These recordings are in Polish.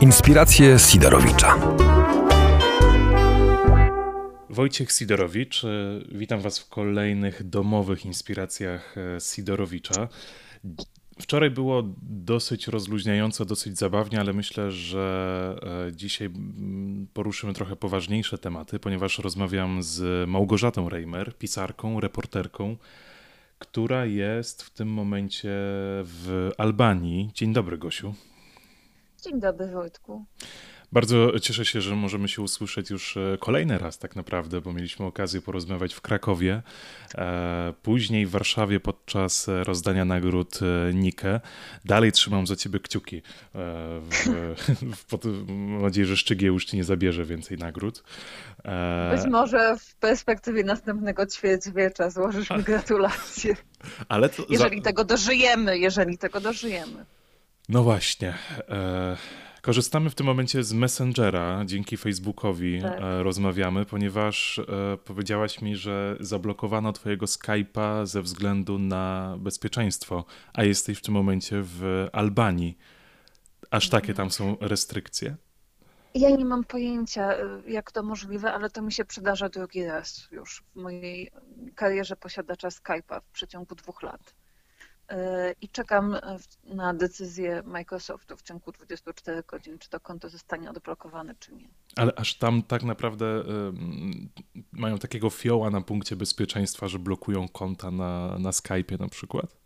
Inspiracje Sidorowicza. Wojciech Sidorowicz, e, witam Was w kolejnych domowych inspiracjach e, Sidorowicza. Wczoraj było dosyć rozluźniająco, dosyć zabawnie, ale myślę, że e, dzisiaj mm, poruszymy trochę poważniejsze tematy, ponieważ rozmawiam z Małgorzatą Reimer, pisarką, reporterką, która jest w tym momencie w Albanii. Dzień dobry, Gosiu. Dzień dobry, Wojtku. Bardzo cieszę się, że możemy się usłyszeć już e, kolejny raz tak naprawdę, bo mieliśmy okazję porozmawiać w Krakowie, e, później w Warszawie podczas rozdania nagród e, Nike. Dalej trzymam za ciebie kciuki. W, w, pod, mam nadzieję, że Szczygiełusz ci nie zabierze więcej nagród. Być może w perspektywie następnego ćwierćwiecza złożysz mi gratulacje. Ale to jeżeli za... tego dożyjemy, jeżeli tego dożyjemy. No właśnie. E, korzystamy w tym momencie z Messengera, dzięki Facebookowi tak. e, rozmawiamy, ponieważ e, powiedziałaś mi, że zablokowano twojego Skype'a ze względu na bezpieczeństwo, a jesteś w tym momencie w Albanii. Aż takie tam są restrykcje? Ja nie mam pojęcia, e, jak to możliwe, ale to mi się przydarza drugi raz już w mojej karierze posiadacza Skype'a w przeciągu dwóch lat. E, i czekam e, na decyzję Microsoftu w ciągu 24 godzin, czy to konto zostanie odblokowane, czy nie. Ale aż tam tak naprawdę mają takiego fioła na punkcie bezpieczeństwa, że blokują konta na, na Skype'ie na przykład?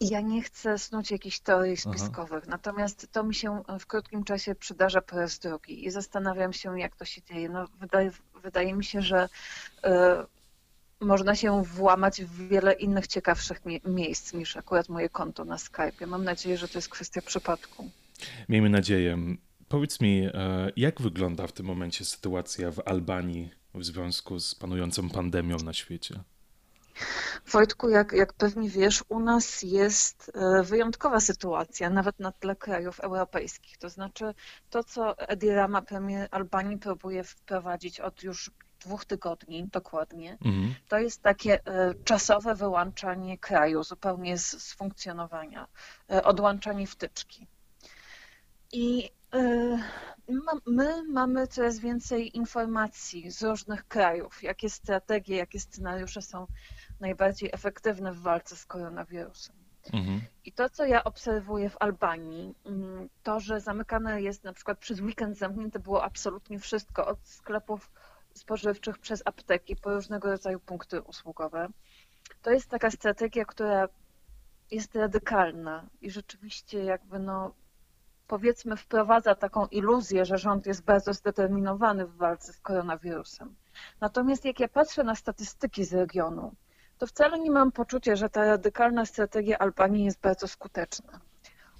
Ja nie chcę snuć jakichś teorii spiskowych, Aha. natomiast to mi się w krótkim czasie przydarza po raz drugi i zastanawiam się, jak to się dzieje. No, wydaje, wydaje mi się, że można się włamać w wiele innych ciekawszych miejsc niż akurat moje konto na Skype. Mam nadzieję, że to jest kwestia przypadku. Miejmy nadzieję. Powiedz mi, e, jak wygląda w tym momencie sytuacja w Albanii w związku z panującą pandemią na świecie? Wojtku, jak, jak pewnie wiesz, u nas jest e, wyjątkowa sytuacja, nawet na tle krajów europejskich. To znaczy to, co Edi Rama, premier Albanii, próbuje wprowadzić od już dwóch tygodni dokładnie, mhm. to jest takie e, czasowe wyłączanie kraju zupełnie z, z funkcjonowania, e, odłączanie wtyczki. I e, my mamy coraz więcej informacji z różnych krajów, jakie strategie, jakie scenariusze są najbardziej efektywne w walce z koronawirusem. Mhm. I to, co ja obserwuję w Albanii, mm, to, że zamykane jest na przykład przez weekend zamknięte było absolutnie wszystko, od sklepów spożywczych przez apteki po różnego rodzaju punkty usługowe. To jest taka strategia, która jest radykalna i rzeczywiście jakby no powiedzmy wprowadza taką iluzję, że rząd jest bardzo zdeterminowany w walce z koronawirusem. Natomiast jak ja patrzę na statystyki z regionu, to wcale nie mam poczucia, że ta radykalna strategia Albanii jest bardzo skuteczna.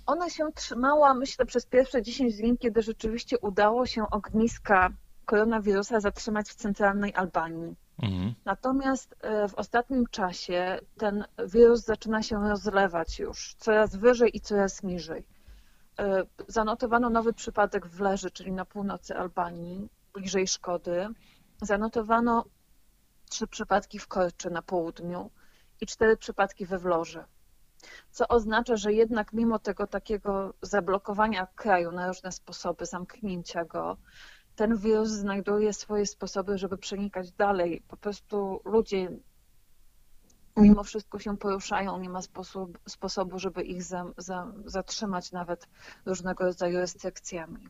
Ona się trzymała, myślę, przez pierwsze 10 dni, kiedy rzeczywiście udało się ogniska koronawirusa zatrzymać w centralnej Albanii. Mhm. Natomiast e, w ostatnim czasie ten wirus zaczyna się rozlewać już coraz wyżej i coraz niżej. E, zanotowano nowy przypadek w Leży, czyli na północy Albanii, bliżej Szkody. Zanotowano trzy przypadki w Korczy na południu i cztery przypadki we Wlorze. Co oznacza, że jednak mimo tego takiego zablokowania kraju na różne sposoby, zamknięcia go, ten wirus znajduje swoje sposoby, żeby przenikać dalej. Po prostu ludzie mimo wszystko się poruszają, nie ma sposób, sposobu, żeby ich za, za, zatrzymać nawet różnego rodzaju restrykcjami.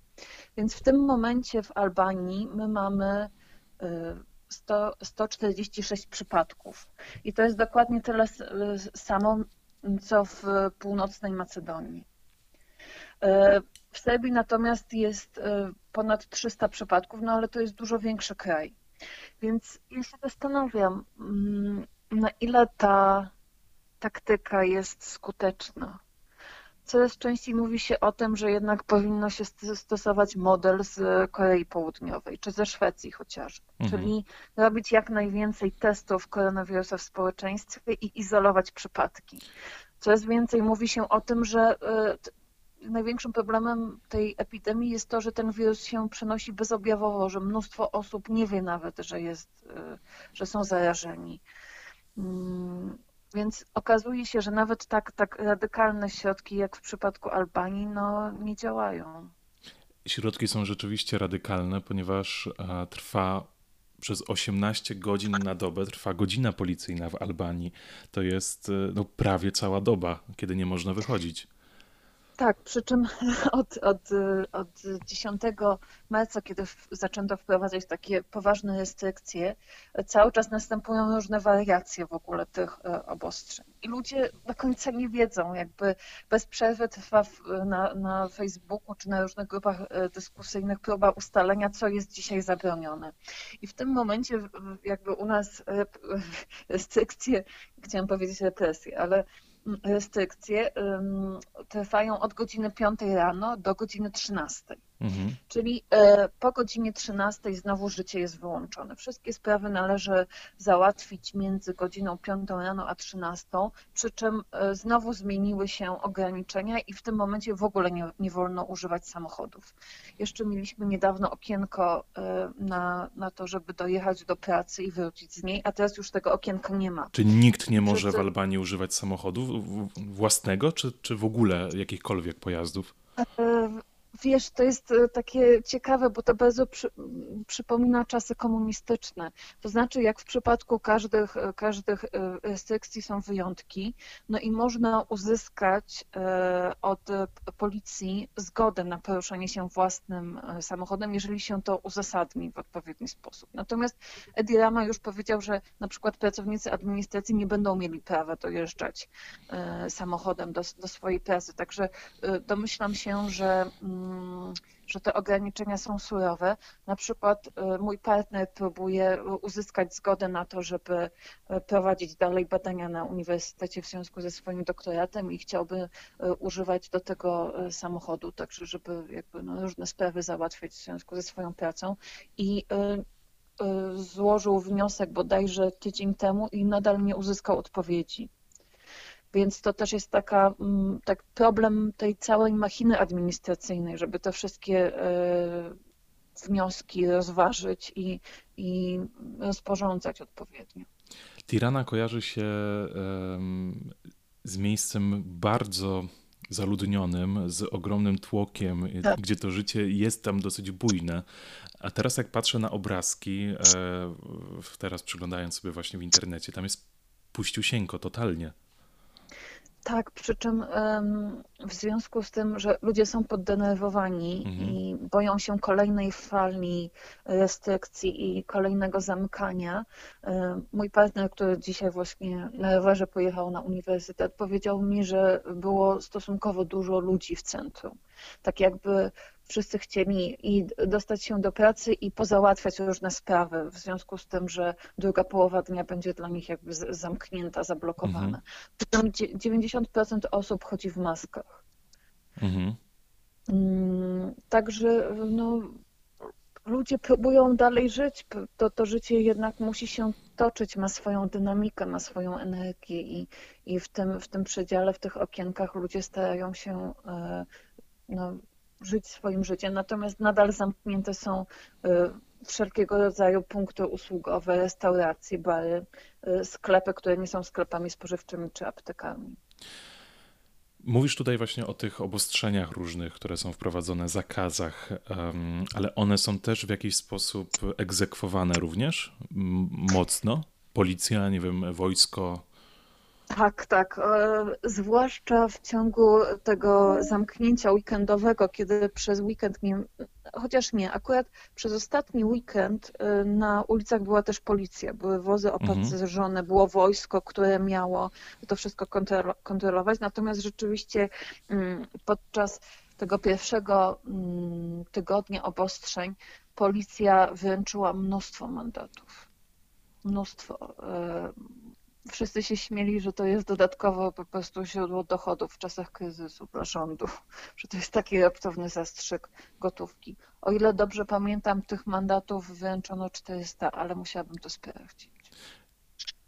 Więc w tym momencie w Albanii my mamy 100, y, 146 przypadków i to jest dokładnie tyle samo, co w północnej Macedonii. Y, w Serbii natomiast jest y, ponad 300 przypadków, no ale to jest dużo większy kraj. Więc ja się zastanawiam, mm, na ile ta taktyka jest skuteczna. Coraz częściej mówi się o tym, że jednak powinno się stosować model z Korei Południowej, czy ze Szwecji chociażby, mhm. czyli robić jak najwięcej testów koronawirusa w społeczeństwie i izolować przypadki. Coraz więcej mówi się o tym, że y, największym problemem tej epidemii jest to, że ten wirus się przenosi bezobjawowo, że mnóstwo osób nie wie nawet, że, jest, y, że są zarażeni. Mm, więc okazuje się, że nawet tak, tak radykalne środki, jak w przypadku Albanii, no, nie działają. Środki są rzeczywiście radykalne, ponieważ e, trwa przez 18 godzin na dobę, trwa godzina policyjna w Albanii. To jest e, no, prawie cała doba, kiedy nie można wychodzić. Tak, przy czym od, od, od 10 marca, kiedy zaczęto wprowadzać takie poważne restrykcje, cały czas następują różne wariacje w ogóle tych e, obostrzeń. I ludzie do końca nie wiedzą, jakby bez przerwy trwa na, na Facebooku czy na różnych grupach e, dyskusyjnych próba ustalenia, co jest dzisiaj zabronione. I w tym momencie jakby u nas e, restrykcje, chciałam powiedzieć represje, ale restrykcje trwają od godziny 5 rano do godziny 13. Mhm. Czyli e, po godzinie 13 znowu życie jest wyłączone. Wszystkie sprawy należy załatwić między godziną 5 rano a 13, przy czym e, znowu zmieniły się ograniczenia i w tym momencie w ogóle nie, nie wolno używać samochodów. Jeszcze mieliśmy niedawno okienko e, na, na to, żeby dojechać do pracy i wrócić z niej, a teraz już tego okienka nie ma. Czy nikt nie może w Albanii używać samochodu własnego, czy, czy w ogóle jakichkolwiek pojazdów? Wiesz, to jest e, takie ciekawe, bo to bardzo przy, przypomina czasy komunistyczne. To znaczy, jak w przypadku każdych, e, każdych e, restrykcji są wyjątki, no i można uzyskać od policji zgodę na poruszanie się własnym samochodem, jeżeli się to uzasadni w odpowiedni sposób. Natomiast Edi Rama już powiedział, że na przykład pracownicy administracji nie będą mieli prawa dojeżdżać samochodem do, do swojej pracy. Także domyślam się, że Mm, że te ograniczenia są surowe. Na przykład y, mój partner próbuje uzyskać zgodę na to, żeby y, prowadzić dalej badania na uniwersytecie w związku ze swoim doktoratem i chciałby y, używać do tego samochodu, także żeby jakby no, różne sprawy załatwiać w związku ze swoją pracą. I złożył wniosek bodajże tydzień temu i nadal nie uzyskał odpowiedzi. Więc to też jest taka, mm, tak problem tej całej machiny administracyjnej, żeby te wszystkie e, wnioski rozważyć i, i rozporządzać odpowiednio. Tirana kojarzy się z miejscem bardzo zaludnionym, z ogromnym tłokiem, tak. gdzie to życie jest tam dosyć bujne. A teraz jak patrzę na obrazki, e, teraz przyglądając sobie właśnie w internecie, tam jest puściusieńko totalnie. Tak, przy czym w związku z tym, że ludzie są poddenerwowani mhm. i boją się kolejnej fali restrykcji i kolejnego zamykania, mój partner, który dzisiaj właśnie na rowerze pojechał na uniwersytet, powiedział mi, że było stosunkowo dużo ludzi w centrum. Tak jakby wszyscy chcieli i dostać się do pracy i pozałatwiać różne sprawy, w związku z tym, że druga połowa dnia będzie dla nich jakby zamknięta, zablokowana. Mhm. 90% osób chodzi w maskach. Mhm. Mm, także no, ludzie próbują dalej żyć, to, to życie jednak musi się toczyć, ma swoją dynamikę, ma swoją energię i, i w, tym, w tym przedziale, w tych okienkach ludzie starają się e, no, żyć swoim życiem, natomiast nadal zamknięte są y, wszelkiego rodzaju punkty usługowe, restauracje, bary, y, sklepy, które nie są sklepami spożywczymi czy aptekami. Mówisz tutaj właśnie o tych obostrzeniach różnych, które są wprowadzone, zakazach, ale one są też w jakiś sposób egzekwowane również mocno? Policja, nie wiem, wojsko, tak, tak. E, zwłaszcza w ciągu tego zamknięcia weekendowego, kiedy przez weekend nie, chociaż nie, akurat przez ostatni weekend e, na ulicach była też policja, były wozy mhm. opancerzone, było wojsko, które miało to wszystko kontrolować, natomiast rzeczywiście mm, podczas tego pierwszego mm, tygodnia obostrzeń policja wręczyła mnóstwo mandatów. Mnóstwo e, wszyscy się śmieli, że to jest dodatkowo po prostu źródło dochodów w czasach kryzysu dla rządu, że to jest taki raptowny zastrzyk gotówki. O ile dobrze pamiętam, tych mandatów wręczono 400, ale musiałabym to sprawdzić.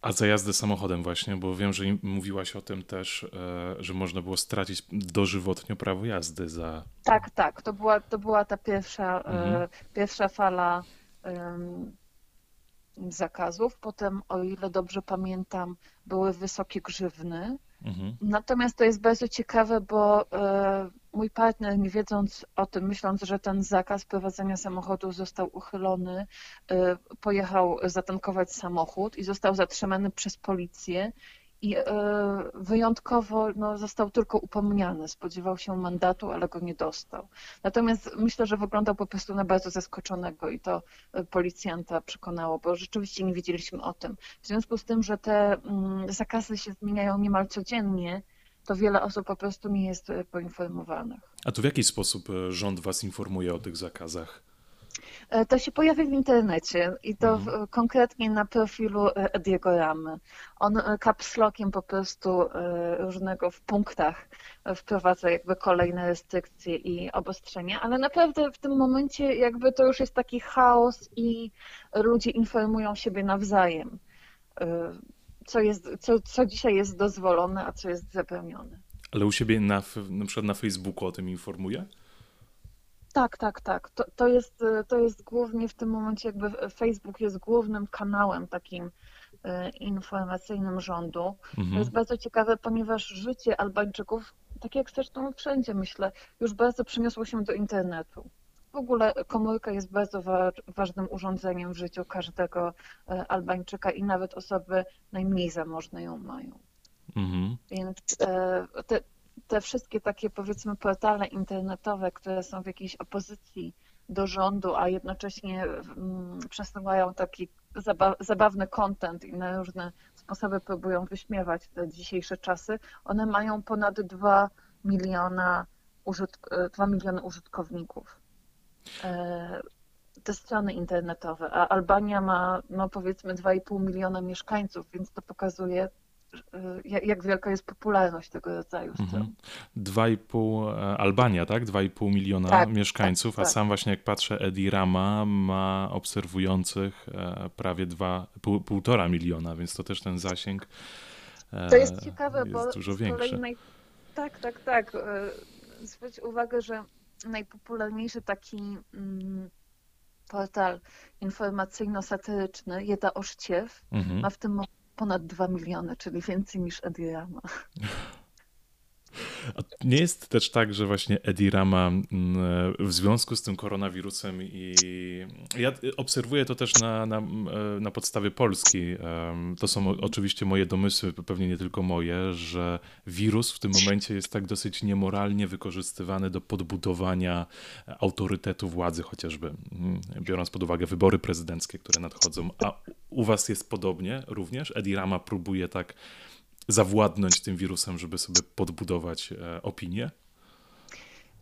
A za jazdę samochodem właśnie, bo wiem, że mówiłaś o tym też, e, że można było stracić dożywotnio prawo jazdy za... Tak, tak, to była, to była ta pierwsza, e, mhm. pierwsza fala zakazów. Potem, o ile dobrze pamiętam, były wysokie grzywny. Mhm. Natomiast to jest bardzo ciekawe, bo e, mój partner, nie wiedząc o tym, myśląc, że ten zakaz prowadzenia samochodu został uchylony, pojechał zatankować samochód i został zatrzymany przez policję i wyjątkowo no, został tylko upomniany. Spodziewał się mandatu, ale go nie dostał. Natomiast myślę, że wyglądał po prostu na bardzo zaskoczonego i to policjanta przekonało, bo rzeczywiście nie wiedzieliśmy o tym. W związku z tym, że te mm, zakazy się zmieniają niemal codziennie, to wiele osób po prostu nie jest e, poinformowanych. A to w jaki sposób e, rząd was informuje o tych zakazach? E, to się pojawia w internecie i to mhm. konkretnie na profilu Ediego Ramy. On kapslokiem po prostu różnego w punktach wprowadza jakby kolejne restrykcje i obostrzenia, ale naprawdę w tym momencie jakby to już jest taki chaos i ludzie informują siebie nawzajem co, jest, co, co dzisiaj jest dozwolone, a co jest zabronione. Ale u siebie na, na przykład na Facebooku o tym informuje? Tak, tak, tak. To, to, jest, to jest głównie w tym momencie jakby Facebook jest głównym kanałem takim e, informacyjnym rządu. Mhm. To jest bardzo ciekawe, ponieważ życie Albańczyków, tak jak zresztą wszędzie myślę, już bardzo przeniosło się do internetu. W ogóle komórka jest bardzo ważnym urządzeniem w życiu każdego e, Albańczyka i nawet osoby najmniej zamożne ją mają. Mhm. Więc e, te, te wszystkie takie powiedzmy portale internetowe, które są w jakiejś opozycji do rządu, a jednocześnie mm, przesyłają taki zabawny content i na różne sposoby próbują wyśmiewać te dzisiejsze czasy, one mają ponad 2 miliona, użytk 2 e, miliony użytkowników. E, te strony internetowe, a Albania ma no powiedzmy 2,5 miliona mieszkańców, więc to pokazuje, jak wielka jest popularność tego rodzaju stron. 2,5 e, Albania, tak? 2,5 miliona tak, mieszkańców, tak, tak. a sam właśnie jak patrzę, Edi Rama ma obserwujących prawie 2,5 miliona, więc to też ten zasięg To jest ciekawe, jest bo dużo większy. Naj... Tak, tak, tak. Zwróć uwagę, że najpopularniejszy taki mm, portal informacyjno-satyryczny, Jeda Oszciew, mhm. ma w tym ponad 2 miliony, czyli więcej niż Edirama. A nie jest też tak, że właśnie Edirama mm, w związku z tym koronawirusem i ja obserwuję to też na, na, na podstawie Polski. To są oczywiście moje domysły, pewnie nie tylko moje, że wirus w tym momencie jest tak dosyć niemoralnie wykorzystywany do podbudowania autorytetu władzy chociażby, mm, biorąc pod uwagę wybory prezydenckie, które nadchodzą. A u was jest podobnie również? Edirama próbuje tak zawładnąć tym wirusem, żeby sobie podbudować e, opinię?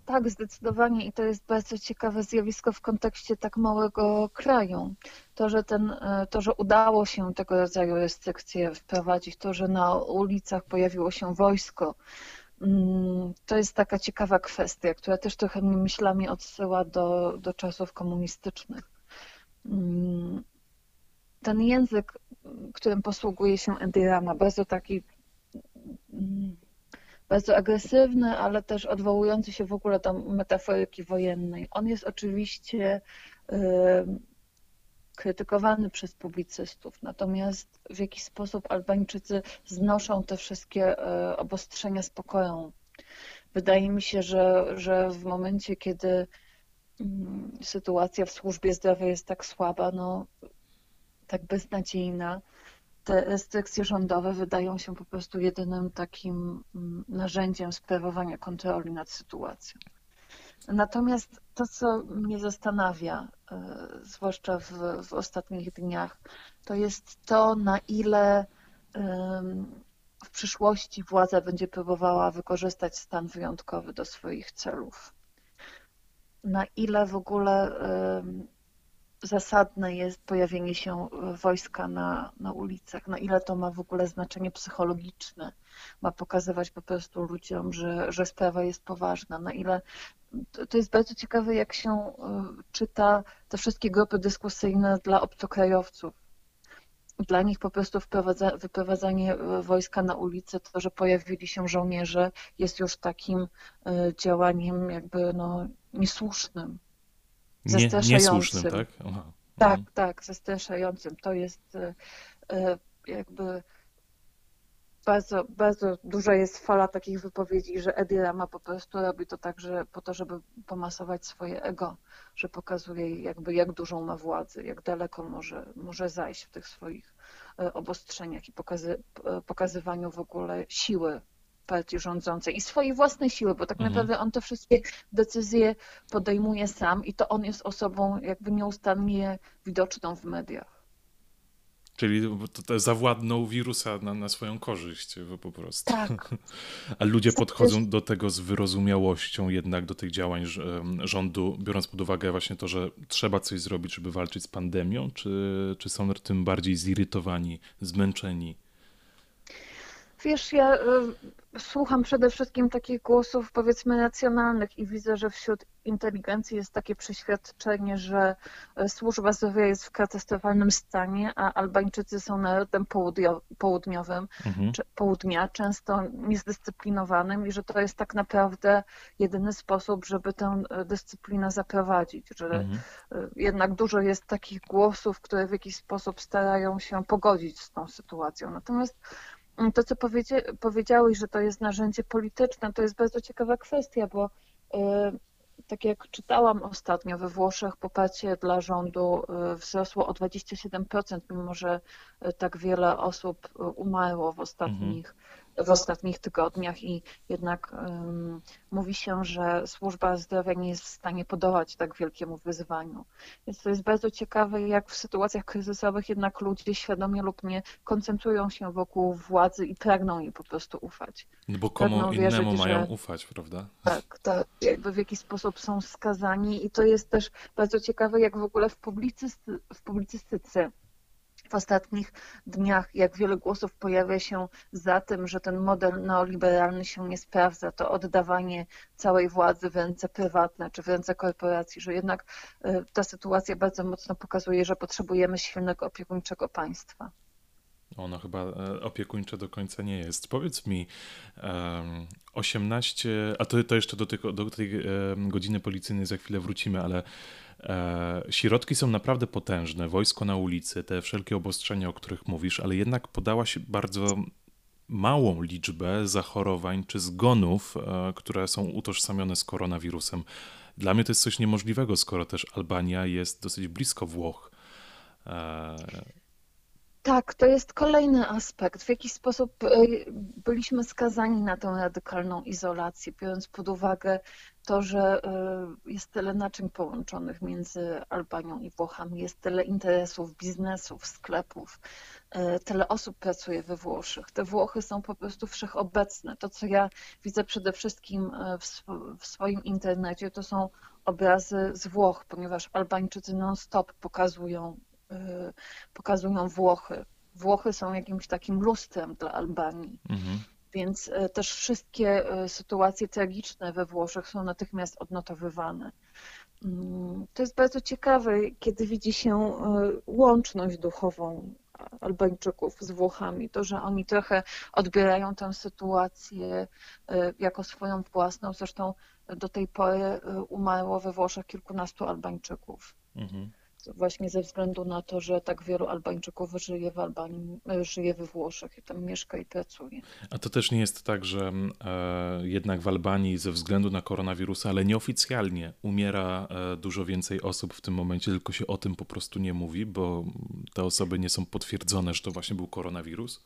Tak, zdecydowanie i to jest bardzo ciekawe zjawisko w kontekście tak małego kraju. To, że, ten, e, to, że udało się tego rodzaju restrykcje wprowadzić, to, że na ulicach pojawiło się wojsko, mm, to jest taka ciekawa kwestia, która też trochę mnie myślami odsyła do, do czasów komunistycznych. Mm, ten język, którym posługuje się Endirama, bardzo taki bardzo agresywny, ale też odwołujący się w ogóle do metaforyki wojennej. On jest oczywiście krytykowany przez publicystów, natomiast w jakiś sposób Albańczycy znoszą te wszystkie e, obostrzenia z pokorą. Wydaje mi się, że, że w momencie, kiedy mm, sytuacja w służbie zdrowia jest tak słaba, no, tak beznadziejna, te restrykcje rządowe wydają się po prostu jedynym takim mm, narzędziem sprawowania kontroli nad sytuacją. Natomiast to, co mnie zastanawia, e, zwłaszcza w, w ostatnich dniach, to jest to, na ile w przyszłości władza będzie próbowała wykorzystać stan wyjątkowy do swoich celów. Na ile w ogóle zasadne jest pojawienie się e, wojska na, na ulicach, na ile to ma w ogóle znaczenie psychologiczne, ma pokazywać po prostu ludziom, że, że sprawa jest poważna, na ile to jest bardzo ciekawe, jak się e, czyta te wszystkie grupy dyskusyjne dla obcokrajowców. Dla nich po prostu wyprowadzanie e, wojska na ulicę, to, że pojawili się żołnierze, jest już takim działaniem jakby no, niesłusznym nie, niesłusznym, tak? Aha. Tak, tak, zastraszającym. To jest e, e, jakby bardzo, bardzo duża jest fala takich wypowiedzi, że Edi Rama po prostu robi to tak, że po to, żeby pomasować swoje ego, że pokazuje jakby jak dużą ma władzę, jak daleko może, może zajść w tych swoich e, obostrzeniach i pokazy, pokazywaniu w ogóle siły partii rządzącej i swojej własnej siły, bo tak mhm. naprawdę on te wszystkie decyzje podejmuje sam i to on jest osobą jakby nieustannie widoczną w mediach. Czyli zawładnął wirusa na, na swoją korzyść po prostu. Tak. A ludzie podchodzą do tego z wyrozumiałością jednak do tych działań rządu, biorąc pod uwagę właśnie to, że trzeba coś zrobić, żeby walczyć z pandemią, czy, czy są tym bardziej zirytowani, zmęczeni? Wiesz, ja y, słucham przede wszystkim takich głosów, powiedzmy, racjonalnych i widzę, że wśród inteligencji jest takie przeświadczenie, że y, służba zdrowia jest w katastrofalnym stanie, a Albańczycy są narodem południowym, mhm. południa, często niezdyscyplinowanym i że to jest tak naprawdę jedyny sposób, żeby tę y, dyscyplinę zaprowadzić, że mhm. jednak dużo jest takich głosów, które w jakiś sposób starają się pogodzić z tą sytuacją. Natomiast to, co powiedzia powiedziałeś, że to jest narzędzie polityczne, to jest bardzo ciekawa kwestia, bo y, tak jak czytałam ostatnio we Włoszech, poparcie dla rządu y, wzrosło o 27%, mimo że y, tak wiele osób umarło w ostatnich mhm w ostatnich tygodniach i jednak um, mówi się, że służba zdrowia nie jest w stanie podołać tak wielkiemu wyzwaniu. Więc to jest bardzo ciekawe, jak w sytuacjach kryzysowych jednak ludzie świadomie lub nie koncentrują się wokół władzy i pragną jej po prostu ufać. No bo komu pragną innemu wierzyć, mają że, ufać, prawda? Tak, tak. Jakby w jakiś sposób są skazani i to jest też bardzo ciekawe, jak w ogóle w, publicysty, w publicystyce w ostatnich dniach, jak wiele głosów pojawia się za tym, że ten model neoliberalny się nie sprawdza, to oddawanie całej władzy w ręce prywatne czy w ręce korporacji, że jednak e, ta sytuacja bardzo mocno pokazuje, że potrzebujemy silnego opiekuńczego państwa. Ono chyba e, opiekuńcze do końca nie jest. Powiedz mi, 18, a to, to jeszcze do, tego, do tej godziny policyjnej za chwilę wrócimy, ale E, środki są naprawdę potężne, wojsko na ulicy, te wszelkie obostrzenia, o których mówisz, ale jednak podała się bardzo małą liczbę zachorowań czy zgonów, e, które są utożsamione z koronawirusem. Dla mnie to jest coś niemożliwego, skoro też Albania jest dosyć blisko Włoch. Tak, to jest kolejny aspekt. W jaki sposób byliśmy skazani na tę radykalną izolację, biorąc pod uwagę to, że y, jest tyle naczyń połączonych między Albanią i Włochami, jest tyle interesów, biznesów, sklepów, y, tyle osób pracuje we Włoszech. Te Włochy są po prostu wszechobecne. To, co ja widzę przede wszystkim y, w swoim internecie, to są obrazy z Włoch, ponieważ Albańczycy non-stop pokazują, pokazują Włochy. Włochy są jakimś takim lustrem dla Albanii. Mhm więc e, też wszystkie e, sytuacje tragiczne we Włoszech są natychmiast odnotowywane. Mm, to jest bardzo ciekawe, kiedy widzi się łączność duchową Albańczyków z Włochami, to, że oni trochę odbierają tę sytuację jako swoją własną. Zresztą do tej pory umarło we Włoszech kilkunastu Albańczyków. Mhm właśnie ze względu na to, że tak wielu Albańczyków żyje w Albanii, żyje we Włoszech i tam mieszka i pracuje. A to też nie jest tak, że e, jednak w Albanii ze względu na koronawirusa, ale nieoficjalnie umiera e, dużo więcej osób w tym momencie, tylko się o tym po prostu nie mówi, bo te osoby nie są potwierdzone, że to właśnie był koronawirus?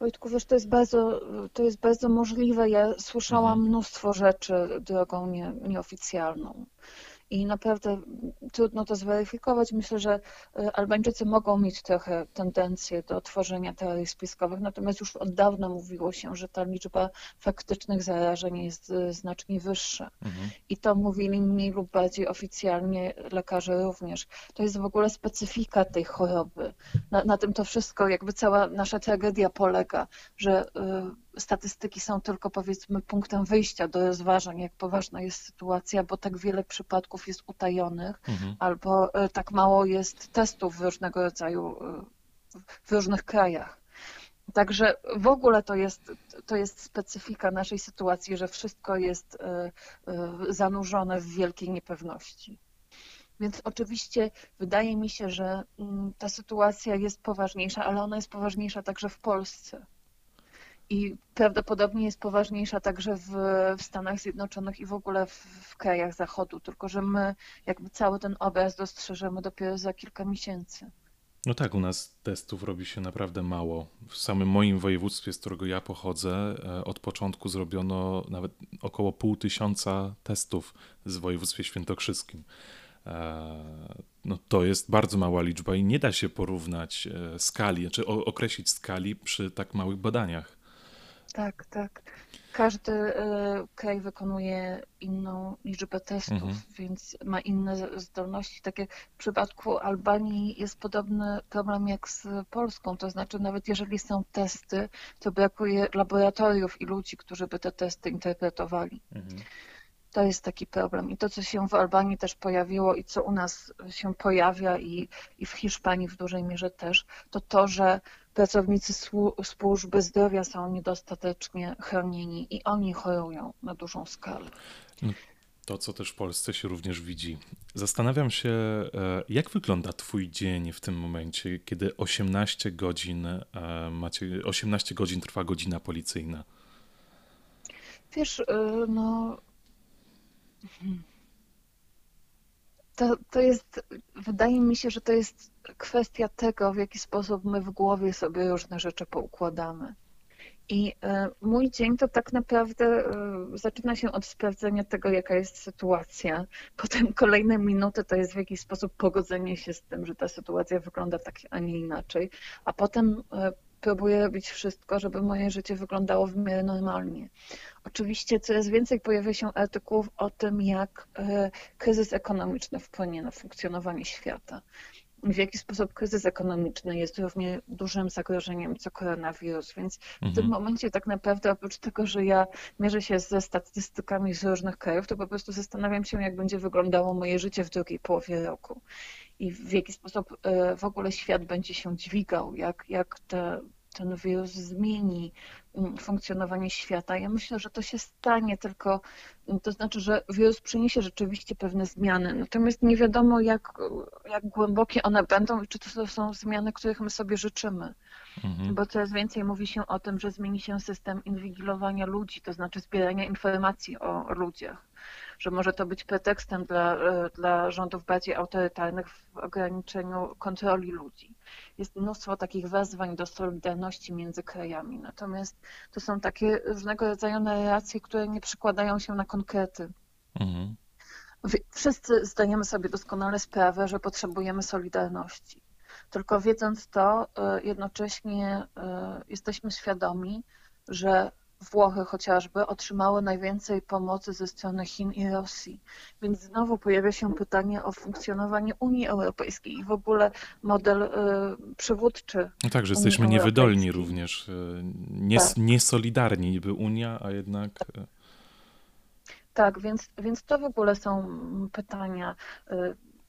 Wojtku, wiesz, to jest bardzo, to jest bardzo możliwe. Ja słyszałam mhm. mnóstwo rzeczy drogą nie, nieoficjalną i naprawdę trudno to zweryfikować. Myślę, że e, Albańczycy mogą mieć trochę tendencję do tworzenia teorii spiskowych, natomiast już od dawna mówiło się, że ta liczba faktycznych zarażeń jest e, znacznie wyższa. Mhm. I to mówili mniej lub bardziej oficjalnie lekarze również. To jest w ogóle specyfika tej choroby. Na, na tym to wszystko, jakby cała nasza tragedia polega, że y, statystyki są tylko powiedzmy punktem wyjścia do rozważań, jak poważna jest sytuacja, bo tak wiele przypadków jest utajonych mhm. albo e, tak mało jest testów różnego rodzaju e, w różnych krajach. Także w ogóle to jest, to jest specyfika naszej sytuacji, że wszystko jest e, zanurzone w wielkiej niepewności. Więc oczywiście wydaje mi się, że mm, ta sytuacja jest poważniejsza, ale ona jest poważniejsza także w Polsce i prawdopodobnie jest poważniejsza także w, w Stanach Zjednoczonych i w ogóle w, w, krajach Zachodu, tylko że my jakby cały ten obraz dostrzeżemy dopiero za kilka miesięcy. No tak, u nas testów robi się naprawdę mało. W samym moim województwie, z którego ja pochodzę, e, od początku zrobiono nawet około pół tysiąca testów w województwie świętokrzyskim. E, no to jest bardzo mała liczba i nie da się porównać e, skali, czy znaczy określić skali przy tak małych badaniach. Tak, tak. Każdy e, kraj wykonuje inną liczbę testów, mhm. więc ma inne zdolności. Tak jak w przypadku Albanii jest podobny problem jak z Polską, to znaczy nawet jeżeli są testy, to brakuje laboratoriów i ludzi, którzy by te testy interpretowali. Mhm. To jest taki problem. I to, co się w Albanii też pojawiło i co u nas się pojawia i, i w Hiszpanii w dużej mierze też, to to, że pracownicy służby zdrowia są niedostatecznie chronieni i oni chorują na dużą skalę. No, to, co też w Polsce się również widzi. Zastanawiam się, e, jak wygląda Twój dzień w tym momencie, kiedy 18 godzin e, macie, 18 godzin trwa godzina policyjna? Wiesz, e, no to, to jest, wydaje mi się, że to jest kwestia tego, w jaki sposób my w głowie sobie różne rzeczy poukładamy. I e, mój dzień to tak naprawdę e, zaczyna się od sprawdzenia tego, jaka jest sytuacja. Potem kolejne minuty to jest w jakiś sposób pogodzenie się z tym, że ta sytuacja wygląda tak, a nie inaczej. A potem e, próbuję robić wszystko, żeby moje życie wyglądało w miarę normalnie. Oczywiście coraz więcej pojawia się artykułów o tym, jak kryzys ekonomiczny wpłynie na funkcjonowanie świata. W jaki sposób kryzys ekonomiczny jest równie dużym zagrożeniem co koronawirus. Więc mhm. w tym mhm. momencie tak naprawdę oprócz tego, że ja mierzę się ze statystykami z różnych krajów, to po prostu zastanawiam się, jak będzie wyglądało moje życie w drugiej połowie roku i w jaki sposób e, w ogóle świat będzie się dźwigał, jak, jak te ten wirus zmieni funkcjonowanie świata. Ja myślę, że to się stanie, tylko mm, to znaczy, że wirus przyniesie rzeczywiście pewne zmiany. Natomiast nie wiadomo, jak, jak głębokie one będą i czy to są zmiany, których my sobie życzymy. Mhm. Bo coraz więcej mówi się o tym, że zmieni się system inwigilowania ludzi, to znaczy zbierania informacji o ludziach że może to być pretekstem dla, e, dla rządów bardziej autorytarnych w ograniczeniu kontroli ludzi. Jest mnóstwo takich wezwań do solidarności między krajami, natomiast to są takie różnego rodzaju narracje, które nie przykładają się na konkrety. Mhm. Wszyscy zdajemy sobie doskonale sprawę, że potrzebujemy solidarności. Tylko wiedząc to, e, jednocześnie e, jesteśmy świadomi, że Włochy chociażby otrzymały najwięcej pomocy ze strony Chin i Rosji. Więc znowu pojawia się pytanie o funkcjonowanie Unii Europejskiej i w ogóle model y, przywódczy. No tak, że jesteśmy niewydolni również, y, nies, tak. niesolidarni niby Unia, a jednak... Y, tak, więc, więc to w ogóle są pytania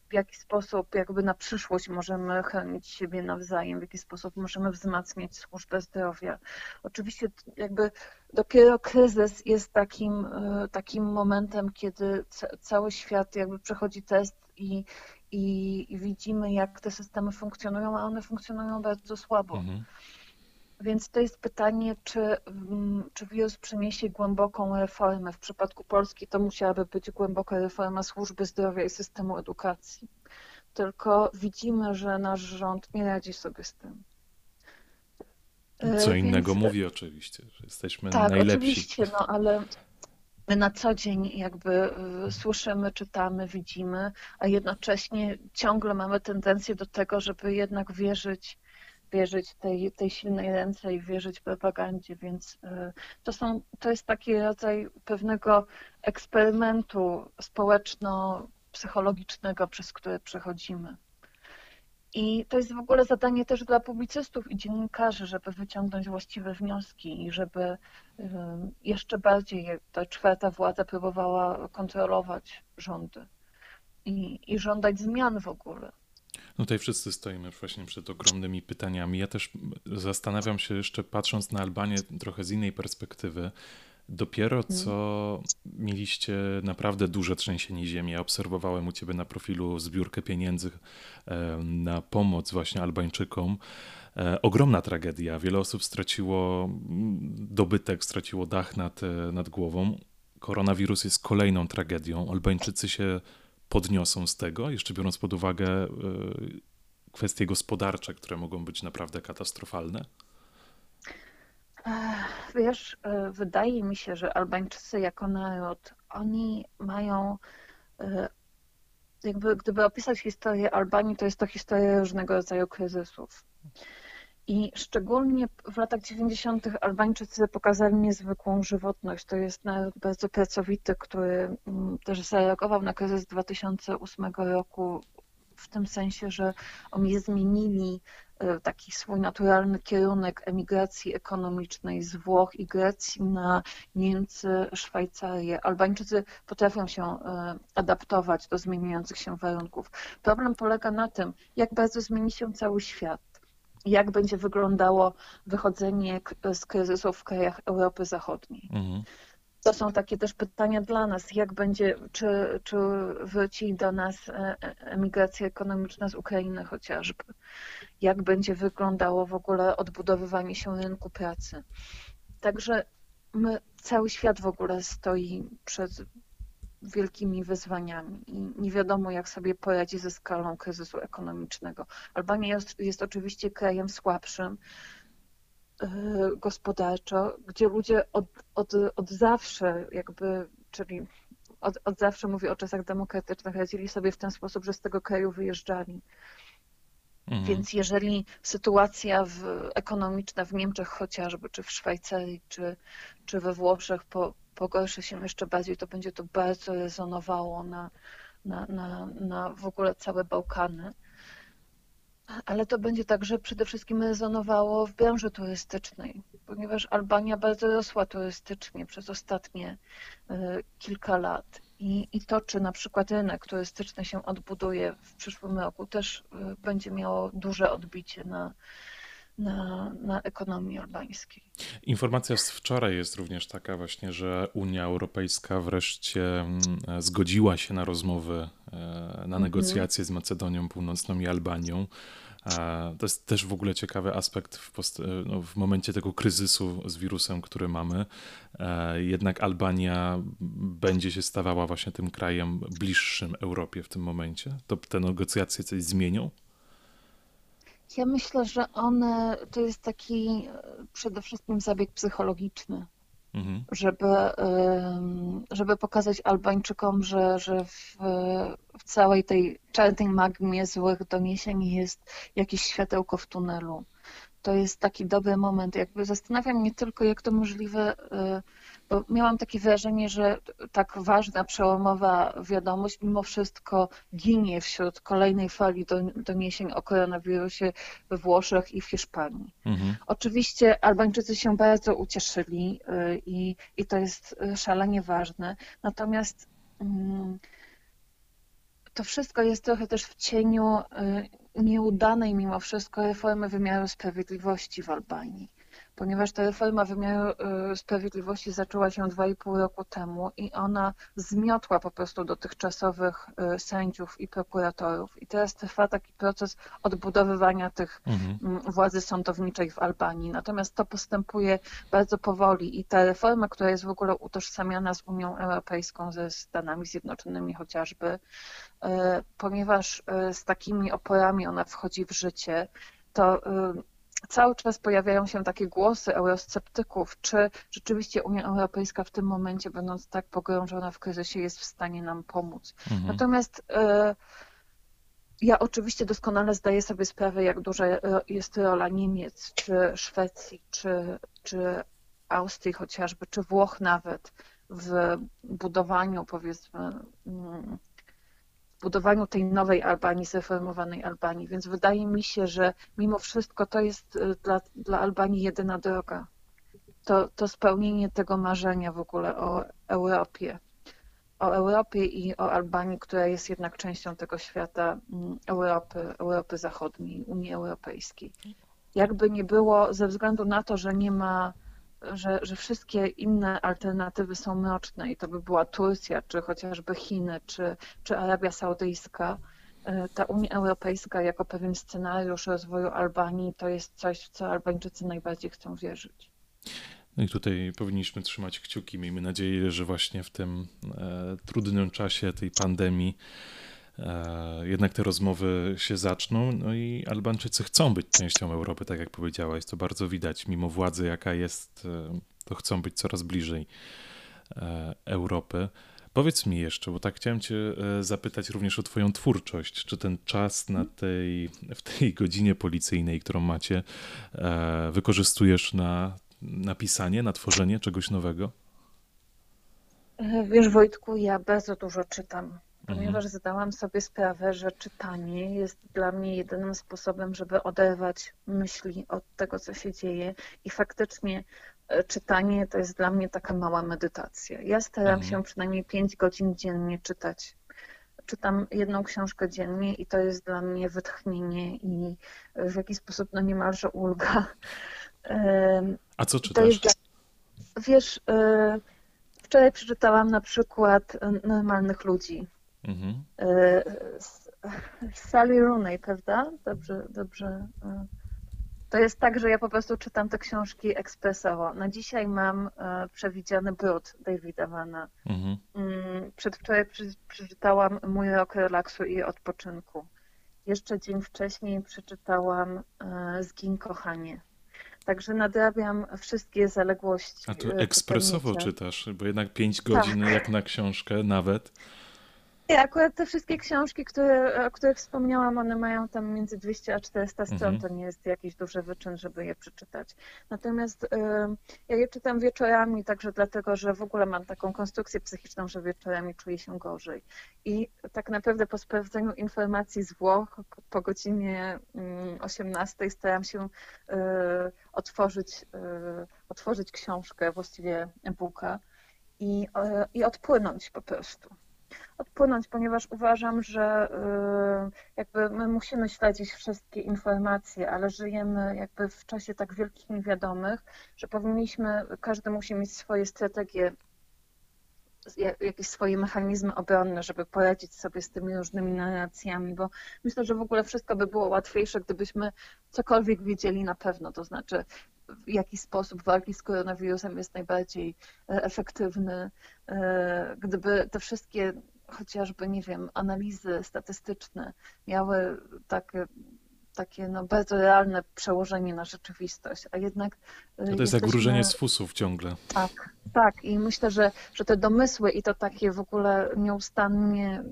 w jaki sposób jakby na przyszłość możemy chronić siebie nawzajem, w jaki sposób możemy wzmacniać służbę zdrowia. Oczywiście jakby dopiero kryzys jest takim, e, takim momentem, kiedy cały świat jakby przechodzi test i, i, i widzimy, jak te systemy funkcjonują, a one funkcjonują bardzo słabo. Mhm. Więc to jest pytanie, czy, mm, czy wirus przyniesie głęboką reformę. W przypadku Polski to musiałaby być głęboka reforma służby zdrowia i systemu edukacji. Tylko widzimy, że nasz rząd nie radzi sobie z tym. Co e, innego Więc... mówi oczywiście, że jesteśmy tak, najlepsi. Oczywiście, no ale my na co dzień jakby e, słyszymy, czytamy, widzimy, a jednocześnie ciągle mamy tendencję do tego, żeby jednak wierzyć wierzyć tej, tej silnej ręce i wierzyć propagandzie, więc e, to, są, to jest taki rodzaj pewnego eksperymentu społeczno-psychologicznego, przez który przechodzimy. I to jest w ogóle zadanie też dla publicystów i dziennikarzy, żeby wyciągnąć właściwe wnioski i żeby jeszcze bardziej ta czwarta władza próbowała kontrolować rządy i, i żądać zmian w ogóle. No tutaj wszyscy stoimy właśnie przed ogromnymi pytaniami. Ja też zastanawiam się jeszcze, patrząc na Albanię trochę z innej perspektywy, Dopiero mhm. co mieliście naprawdę duże trzęsienie ziemi. Ja obserwowałem u ciebie na profilu zbiórkę pieniędzy na pomoc właśnie Albańczykom. e, ogromna tragedia. Wiele osób straciło mm, dobytek, straciło dach nad, e, nad głową. Koronawirus jest kolejną tragedią. Albańczycy się podniosą z tego, jeszcze biorąc pod uwagę e, kwestie gospodarcze, które mogą być naprawdę katastrofalne? Wiesz, wydaje mi się, że Albańczycy jako naród, oni mają jakby gdyby opisać historię Albanii, to jest to historia różnego rodzaju kryzysów. I szczególnie w latach 90. Albańczycy pokazali niezwykłą żywotność. To jest naród bardzo pracowity, który mm, też zareagował na kryzys 2008 roku w tym sensie, że oni zmienili e, taki swój naturalny kierunek emigracji ekonomicznej z Włoch i Grecji na Niemcy, Szwajcarię. Albańczycy potrafią się e, adaptować do zmieniających się warunków. Problem polega na tym, jak bardzo zmieni się cały świat jak będzie wyglądało wychodzenie z kryzysu w krajach Europy Zachodniej. Mhm. To są takie też pytania dla nas, jak będzie, czy, czy wróci do nas e, e, emigracja ekonomiczna z Ukrainy chociażby, jak będzie wyglądało w ogóle odbudowywanie się rynku pracy. Także my, cały świat w ogóle stoi przed wielkimi wyzwaniami i nie wiadomo, jak sobie poradzi ze skalą kryzysu ekonomicznego. Albania jest, jest oczywiście krajem słabszym, gospodarczo, gdzie ludzie od, od, od zawsze jakby, czyli od, od zawsze mówię o czasach demokratycznych, radzili sobie w ten sposób, że z tego kraju wyjeżdżali. Mhm. Więc jeżeli sytuacja w, ekonomiczna w Niemczech chociażby, czy w Szwajcarii, czy, czy we Włoszech po, pogorszy się jeszcze bardziej, to będzie to bardzo rezonowało na, na, na, na w ogóle całe Bałkany. Ale to będzie także przede wszystkim rezonowało w branży turystycznej, ponieważ Albania bardzo rosła turystycznie przez ostatnie e, kilka lat. I, I to, czy na przykład rynek turystyczny się odbuduje w przyszłym roku, też e, będzie miało duże odbicie na, na, na ekonomii albańskiej. Informacja z wczoraj jest również taka właśnie, że Unia Europejska wreszcie mm, zgodziła się na rozmowy, e, na mhm. negocjacje z Macedonią Północną i Albanią. To jest też w ogóle ciekawy aspekt w, post- no, w, momencie tego kryzysu z wirusem, który mamy. E, jednak Albania będzie się stawała właśnie tym krajem bliższym Europie w tym momencie. To te negocjacje coś zmienią? Ja myślę, że one to jest taki e, przede wszystkim zabieg psychologiczny, mhm. żeby, żeby pokazać Albańczykom, że, że w, w całej tej czarnej magmie złych doniesień jest jakieś światełko w tunelu. To jest taki dobry moment. Jakby zastanawiam mnie tylko, jak to możliwe e, bo miałam takie wrażenie, że tak ważna, przełomowa wiadomość mimo wszystko ginie wśród kolejnej fali doniesień o koronawirusie we Włoszech i w Hiszpanii. Mhm. Oczywiście Albańczycy się bardzo ucieszyli y, i, i to jest szalenie ważne, natomiast mm, to wszystko jest trochę też w cieniu y, nieudanej mimo wszystko reformy wymiaru sprawiedliwości w Albanii ponieważ ta reforma wymiaru y, sprawiedliwości zaczęła się 2,5 roku temu i ona zmiotła po prostu dotychczasowych y, sędziów i prokuratorów. I teraz trwa taki proces odbudowywania tych mhm. Mm, władzy sądowniczej w Albanii. Natomiast to postępuje bardzo powoli i ta reforma, która jest w ogóle utożsamiana z Unią Europejską, ze Stanami Zjednoczonymi chociażby, y, ponieważ z takimi oporami ona wchodzi w życie, to cały czas pojawiają się takie głosy eurosceptyków, czy rzeczywiście Unia Europejska w tym momencie, będąc tak pogrążona w kryzysie, jest w stanie nam pomóc. Mhm. Natomiast e, ja oczywiście doskonale zdaję sobie sprawę, jak duża jest rola Niemiec, czy Szwecji, czy, czy Austrii chociażby, czy Włoch nawet w budowaniu powiedzmy mm, budowaniu tej nowej Albanii, zreformowanej Albanii. Więc wydaje mi się, że mimo wszystko to jest y, dla, dla Albanii jedyna droga. To, to spełnienie tego marzenia w ogóle o Europie. O Europie i o Albanii, która jest jednak częścią tego świata mm, Europy, Europy Zachodniej, Unii Europejskiej. Jakby nie było, ze względu na to, że nie ma że, że wszystkie inne alternatywy są mroczne i to by była Turcja, czy chociażby Chiny, czy, czy Arabia Saudyjska, ta Unia Europejska jako pewien scenariusz rozwoju Albanii to jest coś, w co Albańczycy najbardziej chcą wierzyć. No i tutaj powinniśmy trzymać kciuki. Miejmy nadzieję, że właśnie w tym e, trudnym czasie tej pandemii e, jednak te rozmowy się zaczną. No i Albańczycy chcą być częścią Europy, tak jak powiedziałaś. To bardzo widać. Mimo władzy, jaka jest, e, to chcą być coraz bliżej e, Europy. Powiedz mi jeszcze, bo tak chciałem Cię e, zapytać również o Twoją twórczość. Czy ten czas na tej, w tej godzinie policyjnej, którą macie, e, wykorzystujesz na napisanie, na tworzenie czegoś nowego? Wiesz, Wojtku, ja bardzo dużo czytam, ponieważ mhm. zdałam sobie sprawę, że czytanie jest dla mnie jedynym sposobem, żeby oderwać myśli od tego, co się dzieje. I faktycznie e, czytanie to jest dla mnie taka mała medytacja. Ja staram mhm. się przynajmniej 5 godzin dziennie czytać. Czytam jedną książkę dziennie i to jest dla mnie wytchnienie i w jakiś sposób no niemalże ulga. A co czytasz? Jest, wiesz, e, wczoraj przeczytałam na przykład e, Normalnych Ludzi. Mhm. E, Sally Rooney, prawda? Dobrze, dobrze. To jest tak, że ja po prostu czytam te książki ekspresowo. Na dzisiaj mam przewidziany brud Davida Vana. Mhm. Mm, przedwczoraj przeczytałam Mój rok relaksu i odpoczynku. Jeszcze dzień wcześniej przeczytałam Zgin kochanie. Także nadrabiam wszystkie zaległości. A tu ekspresowo czytasz, bo jednak 5 godzin tak. jak na książkę nawet. Nie, akurat te wszystkie książki, które, o których wspomniałam, one mają tam między 200 a 400 stron, mhm. to nie jest jakiś duży wyczyn, żeby je przeczytać. Natomiast y, ja je czytam wieczorami, także dlatego, że w ogóle mam taką konstrukcję psychiczną, że wieczorami czuję się gorzej. I tak naprawdę po sprawdzeniu informacji z Włoch po godzinie 18 mm, staram się y, otworzyć, y, otworzyć książkę, właściwie e-booka i, i odpłynąć po prostu odpłynąć, ponieważ uważam, że y, jakby my musimy śledzić wszystkie informacje, ale żyjemy jakby w czasie tak wielkich niewiadomych, że powinniśmy, każdy musi mieć swoje strategie jakieś swoje mechanizmy obronne, żeby poradzić sobie z tymi różnymi narracjami, bo myślę, że w ogóle wszystko by było łatwiejsze, gdybyśmy cokolwiek wiedzieli na pewno, to znaczy w jaki sposób walki z koronawirusem jest najbardziej e, efektywny, e, gdyby te wszystkie chociażby, nie wiem, analizy statystyczne miały takie, takie no, bardzo realne przełożenie na rzeczywistość, a jednak... To, to jest jesteśmy... jak z fusów ciągle. Tak, tak i myślę, że, że te domysły i to takie w ogóle nieustannie...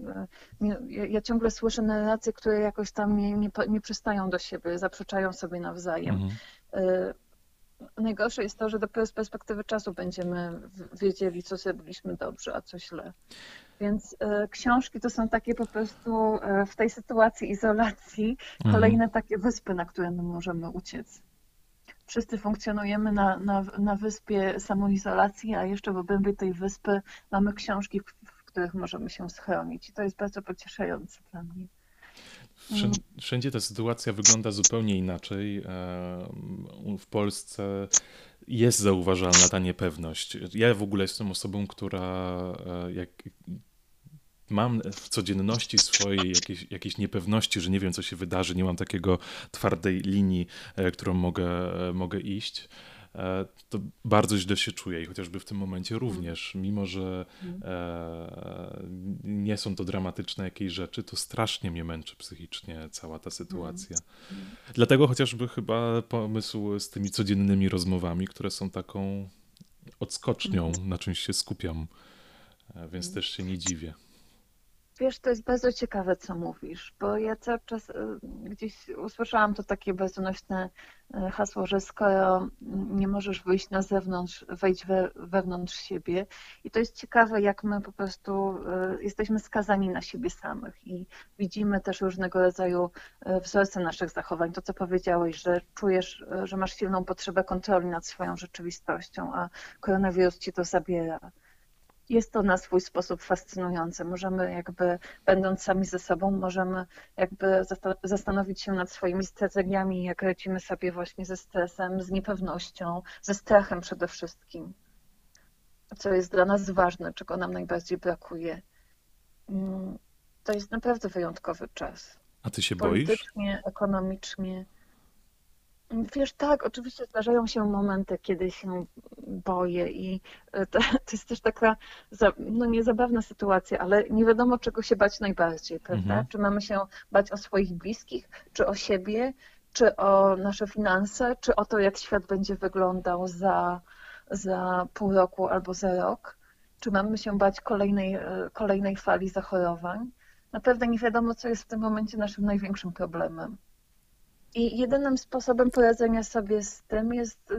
Nie, ja ciągle słyszę narracje, które jakoś tam nie, nie, nie przystają do siebie, zaprzeczają sobie nawzajem. Mhm. Y, najgorsze jest to, że dopiero z perspektywy czasu będziemy wiedzieli, co zrobiliśmy dobrze, a co źle. Więc e, książki to są takie po prostu e, w tej sytuacji izolacji mhm. kolejne takie wyspy, na które my możemy uciec. Wszyscy funkcjonujemy na, na, na wyspie samoizolacji, a jeszcze w obrębie tej wyspy mamy książki, w, w których możemy się schronić. I to jest bardzo pocieszające dla mnie. Wszędzie ta sytuacja wygląda zupełnie inaczej. W Polsce jest zauważalna ta niepewność. Ja w ogóle jestem osobą, która e, jak mam w codzienności swojej jakieś, jakieś niepewności, że nie wiem, co się wydarzy, nie mam takiego twardej linii, e, którą mogę, e, mogę iść to bardzo źle się czuję i chociażby w tym momencie również, mimo że e, nie są to dramatyczne jakieś rzeczy, to strasznie mnie męczy psychicznie cała ta sytuacja. Dlatego chociażby chyba pomysł z tymi codziennymi rozmowami, które są taką odskocznią, na czymś się skupiam, e, więc też się nie dziwię. Wiesz, to jest bardzo ciekawe, co mówisz, bo ja cały czas y, gdzieś usłyszałam to takie bezunośne y, hasło, że skoro nie możesz wyjść na zewnątrz, wejdź we, wewnątrz siebie. I to jest ciekawe, jak my po prostu y, jesteśmy skazani na siebie samych i widzimy też różnego rodzaju wzorce naszych zachowań. To, co powiedziałeś, że czujesz, że masz silną potrzebę kontroli nad swoją rzeczywistością, a koronawirus ci to zabiera jest to na swój sposób fascynujące. Możemy jakby, będąc sami ze sobą, możemy jakby zastanowić się nad swoimi strategiami, jak radzimy sobie właśnie ze stresem, z niepewnością, ze strachem przede wszystkim, co jest dla nas ważne, czego nam najbardziej brakuje. Mm, to jest naprawdę wyjątkowy czas. A ty się boisz? Politycznie, ekonomicznie. Wiesz, tak, oczywiście zdarzają się momenty, kiedy się boję i e, to, to jest też taka, no niezabawna sytuacja, ale nie wiadomo czego się bać najbardziej, prawda? Mhm. Czy mamy się bać o swoich bliskich, czy o siebie, czy o nasze finanse, czy o to, jak świat będzie wyglądał za, za pół roku albo za rok, czy mamy się bać kolejnej, e, kolejnej fali zachorowań. Naprawdę nie wiadomo, co jest w tym momencie naszym największym problemem. I jedynym sposobem poradzenia sobie z tym jest,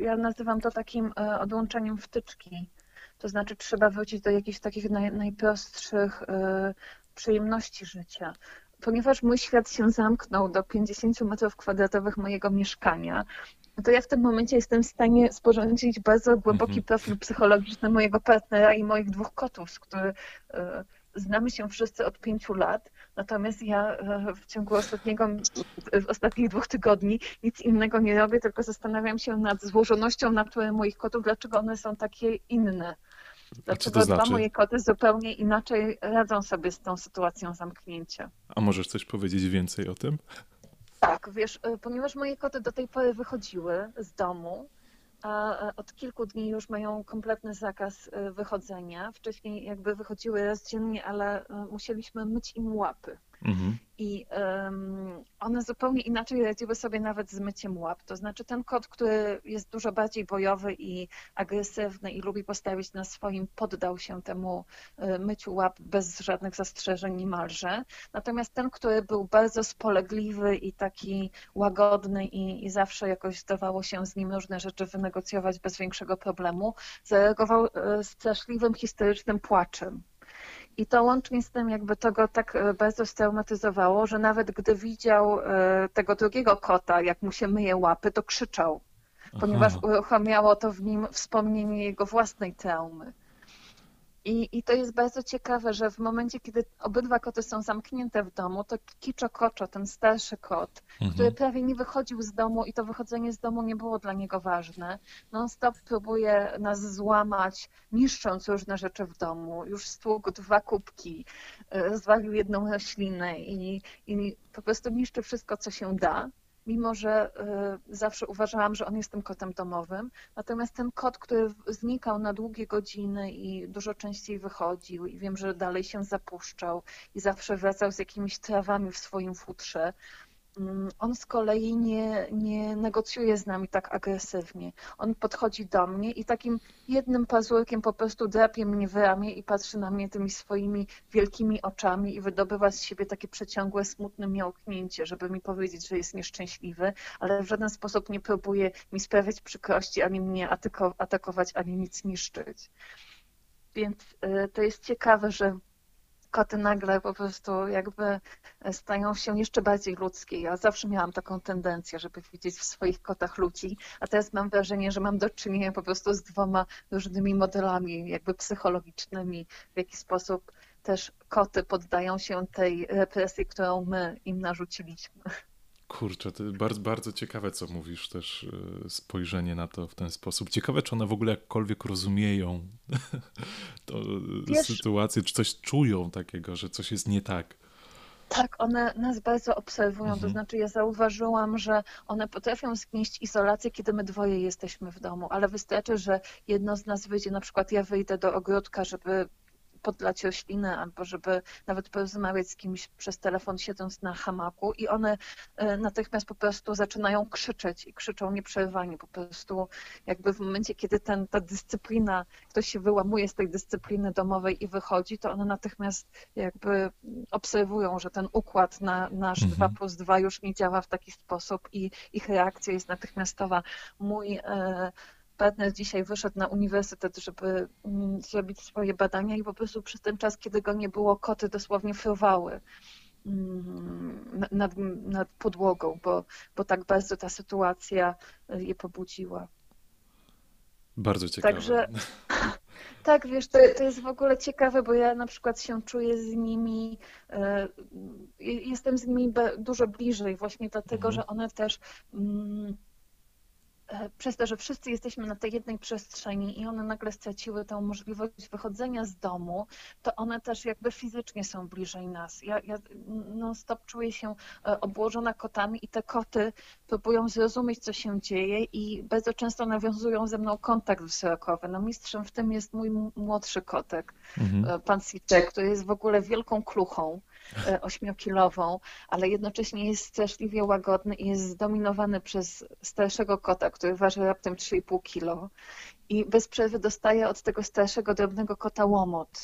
ja nazywam to takim e, odłączeniem wtyczki. To znaczy trzeba wrócić do jakichś takich naj, najprostszych e, przyjemności życia. Ponieważ mój świat się zamknął do 50 metrów kwadratowych mojego mieszkania, to ja w tym momencie jestem w stanie sporządzić bardzo głęboki mhm. profil psychologiczny mojego partnera i moich dwóch kotów, z których e, znamy się wszyscy od pięciu lat, natomiast ja e, w ciągu ostatniego, ostatnich dwóch tygodni nic innego nie robię, tylko zastanawiam się nad złożonością natury moich kotów, dlaczego one są takie inne. Dlaczego znaczy? dwa moje koty zupełnie inaczej radzą sobie z tą sytuacją zamknięcia. A możesz coś powiedzieć więcej o tym? Tak, wiesz, e, ponieważ moje koty do tej pory wychodziły z domu, a od kilku dni już mają kompletny zakaz e, wychodzenia. Wcześniej jakby wychodziły raz dziennie, ale e, musieliśmy myć im łapy. Mhm. I um, one zupełnie inaczej radziły sobie nawet z myciem łap. To znaczy ten kot, który jest dużo bardziej bojowy i agresywny i lubi postawić na swoim, poddał się temu e, myciu łap bez żadnych zastrzeżeń niemalże. Natomiast ten, który był bardzo spolegliwy i taki łagodny i, i zawsze jakoś zdawało się z nim różne rzeczy wynegocjować bez większego problemu, zareagował e, straszliwym, historycznym płaczem. I to łącznie z tym jakby to go tak e, bardzo straumatyzowało, że nawet gdy widział e, tego drugiego kota, jak mu się myje łapy, to krzyczał, ponieważ uruchamiało to w nim wspomnienie jego własnej traumy. I, I to jest bardzo ciekawe, że w momencie, kiedy obydwa koty są zamknięte w domu, to Kiczo Koczo, ten starszy kot, mhm. który prawie nie wychodził z domu i to wychodzenie z domu nie było dla niego ważne, non-stop próbuje nas złamać, niszcząc różne rzeczy w domu. Już stłukł dwa kubki, e, zwalił jedną roślinę i, i po prostu niszczy wszystko, co się da mimo że y, zawsze uważałam, że on jest tym kotem domowym. Natomiast ten kot, który znikał na długie godziny i dużo częściej wychodził i wiem, że dalej się zapuszczał i zawsze wracał z jakimiś trawami w swoim futrze, on z kolei nie, nie negocjuje z nami tak agresywnie. On podchodzi do mnie i takim jednym pazurkiem po prostu drapie mnie w ramię i patrzy na mnie tymi swoimi wielkimi oczami i wydobywa z siebie takie przeciągłe, smutne miałknięcie, żeby mi powiedzieć, że jest nieszczęśliwy, ale w żaden sposób nie próbuje mi sprawiać przykrości, ani mnie atakować, ani nic niszczyć. Więc y, to jest ciekawe, że koty nagle po prostu jakby stają się jeszcze bardziej ludzkie. Ja zawsze miałam taką tendencję, żeby widzieć w swoich kotach ludzi, a teraz mam wrażenie, że mam do czynienia po prostu z dwoma różnymi modelami jakby psychologicznymi, w jaki sposób też koty poddają się tej represji, którą my im narzuciliśmy. Kurczę, to bardzo, bardzo ciekawe, co mówisz też, e, spojrzenie na to w ten sposób. Ciekawe, czy one w ogóle jakkolwiek rozumieją tę sytuację, czy coś czują takiego, że coś jest nie tak. Tak, one nas bardzo obserwują, mhm. to znaczy ja zauważyłam, że one potrafią zgnieść izolację, kiedy my dwoje jesteśmy w domu, ale wystarczy, że jedno z nas wyjdzie, na przykład ja wyjdę do ogródka, żeby podlać roślinę albo żeby nawet porozmawiać z kimś przez telefon siedząc na hamaku i one e, natychmiast po prostu zaczynają krzyczeć i krzyczą nieprzerwanie. Po prostu jakby w momencie, kiedy ten, ta dyscyplina, ktoś się wyłamuje z tej dyscypliny domowej i wychodzi, to one natychmiast jakby obserwują, że ten układ na nasz mhm. 2 plus 2 już nie działa w taki sposób i ich reakcja jest natychmiastowa. Mój e, partner dzisiaj wyszedł na uniwersytet, żeby mm, zrobić swoje badania i po prostu przez ten czas, kiedy go nie było, koty dosłownie fruwały mm, nad, nad podłogą, bo, bo tak bardzo ta sytuacja je pobudziła. Bardzo ciekawe. Także tak, wiesz, to, to jest w ogóle ciekawe, bo ja na przykład się czuję z nimi, e, jestem z nimi dużo bliżej właśnie dlatego, mhm. że one też mm, e, przez to, że wszyscy jesteśmy na tej jednej przestrzeni i one nagle straciły tę możliwość wychodzenia z domu, to one też jakby fizycznie są bliżej nas. Ja, ja non-stop czuję się e, obłożona kotami i te koty próbują zrozumieć, co się dzieje i bardzo często nawiązują ze mną kontakt wzrokowy. No mistrzem w tym jest mój młodszy kotek, mhm. E, pan Siczek, który jest w ogóle wielką kluchą ośmiokilową, ale jednocześnie jest straszliwie łagodny i jest zdominowany przez starszego kota, który waży raptem 3,5 kilo i bez przerwy dostaje od tego starszego, drobnego kota łomot.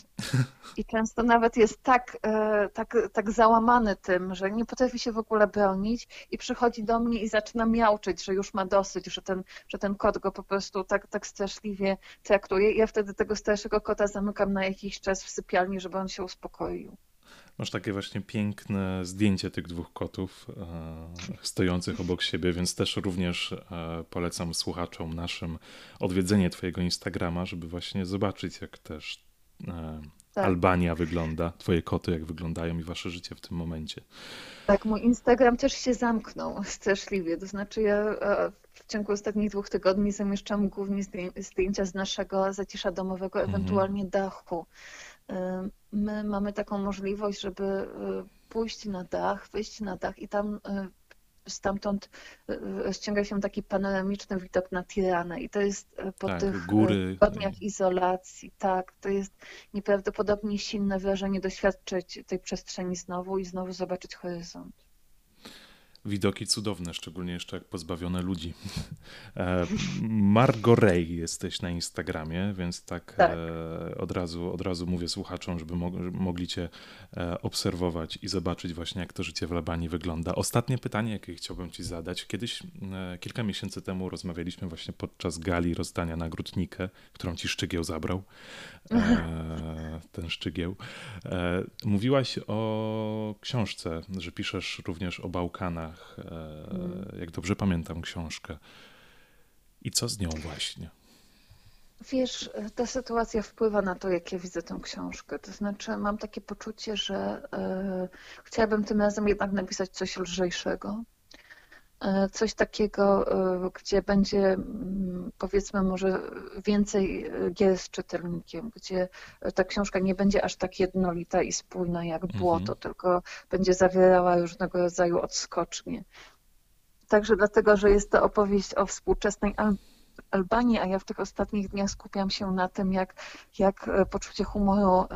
I często nawet jest tak, e, tak, tak załamany tym, że nie potrafi się w ogóle bronić i przychodzi do mnie i zaczyna miauczyć, że już ma dosyć, że ten, że ten kot go po prostu tak, tak straszliwie traktuje. I ja wtedy tego starszego kota zamykam na jakiś czas w sypialni, żeby on się uspokoił. Masz takie właśnie piękne zdjęcie tych dwóch kotów e, stojących obok siebie, więc też również e, polecam słuchaczom naszym odwiedzenie Twojego Instagrama, żeby właśnie zobaczyć, jak też e, tak. Albania wygląda, Twoje koty jak wyglądają i Wasze życie w tym momencie. Tak, mój Instagram też się zamknął straszliwie. To znaczy, ja e, w ciągu ostatnich dwóch tygodni zamieszczam głównie zdjęcia z naszego zacisza domowego, mhm. ewentualnie dachu. My mamy taką możliwość, żeby y, pójść na dach, wyjść na dach i tam y, stamtąd y, ściąga się taki panoramiczny widok na Tiranę i to jest po tak, tych góry. tygodniach izolacji, tak, to jest nieprawdopodobnie silne wrażenie doświadczyć tej przestrzeni znowu i znowu zobaczyć horyzont widoki cudowne, szczególnie jeszcze jak pozbawione ludzi. E, Margo Ray jesteś na Instagramie, więc tak, tak. E, od, razu, od razu mówię słuchaczom, żeby mogli cię e, obserwować i zobaczyć właśnie, jak to życie w Labanii wygląda. Ostatnie pytanie, jakie chciałbym ci zadać. Kiedyś, kilka miesięcy temu rozmawialiśmy właśnie podczas gali rozdania nagród którą ci Szczygieł zabrał. ten Szczygieł. Mówiłaś o książce, że piszesz również o Bałkanach mm. jak dobrze pamiętam książkę. I co z nią właśnie? Wiesz, ta sytuacja wpływa na to, jak ja widzę tę książkę. To znaczy, mam takie poczucie, że e, chciałabym tym razem jednak napisać coś lżejszego. E, coś takiego, e, gdzie będzie mm, powiedzmy może więcej gier z czytelnikiem, gdzie ta książka nie będzie aż tak jednolita i spójna jak błoto, mhm. tylko będzie zawierała różnego rodzaju odskocznie. Także dlatego, że jest to opowieść o współczesnej Albanii, a ja w tych ostatnich dniach skupiam się na tym, jak, jak e, poczucie humoru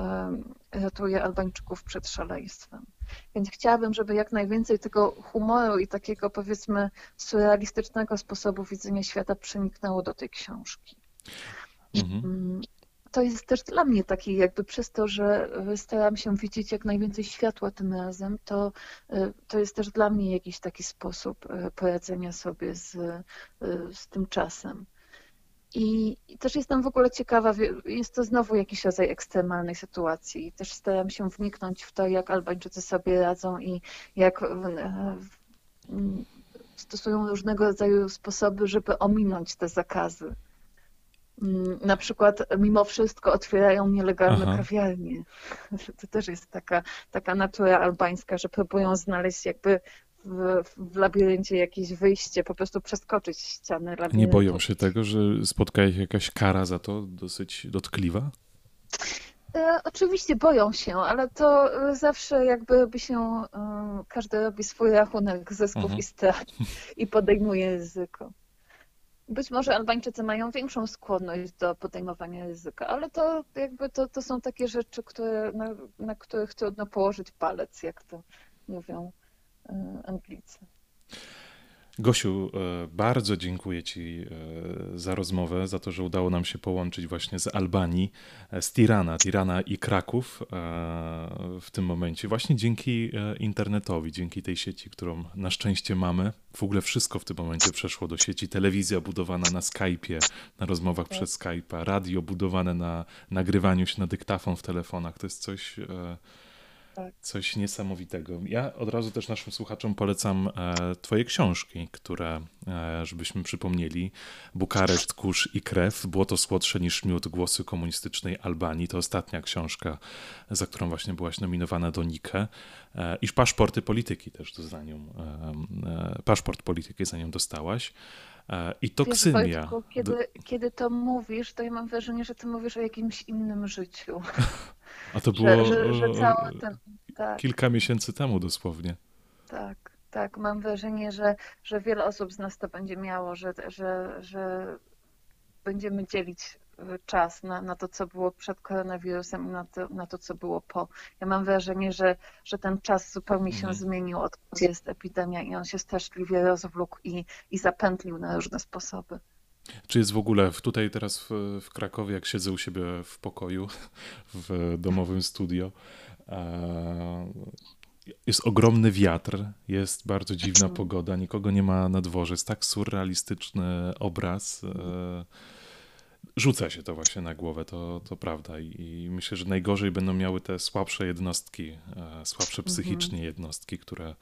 ratuje Albańczyków przed szaleństwem. Więc chciałabym, żeby jak najwięcej tego humoru i takiego powiedzmy surrealistycznego sposobu widzenia świata przeniknęło do tej książki. Mhm. To jest też dla mnie taki jakby przez to, że staram się widzieć jak najwięcej światła tym razem, to, y, to jest też dla mnie jakiś taki sposób y, poradzenia sobie z, z tym czasem. I, I, też jestem w ogóle ciekawa, jest to znowu jakiś rodzaj ekstremalnej sytuacji. Też staram się wniknąć w to, jak Albańczycy sobie radzą i jak stosują różnego rodzaju sposoby, żeby ominąć te zakazy. Mm, na przykład mimo wszystko otwierają nielegalne Aha. kawiarnie. To też jest taka, taka natura albańska, że próbują znaleźć jakby w, w labiryncie jakieś wyjście, po prostu przeskoczyć ścianę labiryntu. Nie boją się tego, że spotka ich jakaś kara za to dosyć dotkliwa? E, oczywiście boją się, ale to zawsze jakby by się, e, każdy robi swój rachunek zysków mhm. i strat i podejmuje ryzyko. Być może Albańczycy mają większą skłonność do podejmowania ryzyka, ale to jakby to, to są takie rzeczy, które, na, na których trudno położyć palec, jak to mówią e, Anglicy. Gosiu, e, bardzo dziękuję Ci e, za rozmowę, za to, że udało nam się połączyć właśnie z Albanii, e, z Tirana, Tirana i Kraków w tym momencie. Właśnie dzięki internetowi, dzięki tej sieci, którą na szczęście mamy. W ogóle wszystko w tym momencie przeszło do sieci. Telewizja budowana na Skype'ie, na rozmowach tak. przez Skype'a, radio budowane na nagrywaniu się na dyktafon w telefonach. To jest coś tak. Coś niesamowitego. Ja od razu też naszym słuchaczom polecam e, Twoje książki, które, e, żebyśmy przypomnieli, Bukareszt, Kurz i Krew, Było to słodsze niż miód, Głosy komunistycznej Albanii. To ostatnia książka, za którą właśnie byłaś nominowana do Nike. E, I Paszporty Polityki też za nią, Paszport Polityki za nią dostałaś. I toksymia. Wiesz, Wojtku, kiedy, Do... kiedy to mówisz, to ja mam wrażenie, że ty mówisz o jakimś innym życiu. A to było że, że, że ten, tak. kilka miesięcy temu dosłownie. Tak, tak. Mam wrażenie, że, że wiele osób z nas to będzie miało, że, że, że będziemy dzielić czas na, na to, co było przed koronawirusem i na to, na to, co było po. Ja mam wrażenie, że, że ten czas zupełnie się mhm. zmienił, odkąd jest epidemia i on się straszliwie rozwlókł i, i zapętlił na różne sposoby. Czy jest w ogóle tutaj teraz w, w, Krakowie, jak siedzę u siebie w pokoju, w domowym studio, e, jest ogromny wiatr, jest bardzo dziwna pogoda, nikogo nie ma na dworze, jest tak surrealistyczny obraz. E, rzuca się to właśnie na głowę, to, to prawda. I, I, myślę, że najgorzej będą miały te słabsze jednostki, e, słabsze mhm. psychicznie jednostki, które,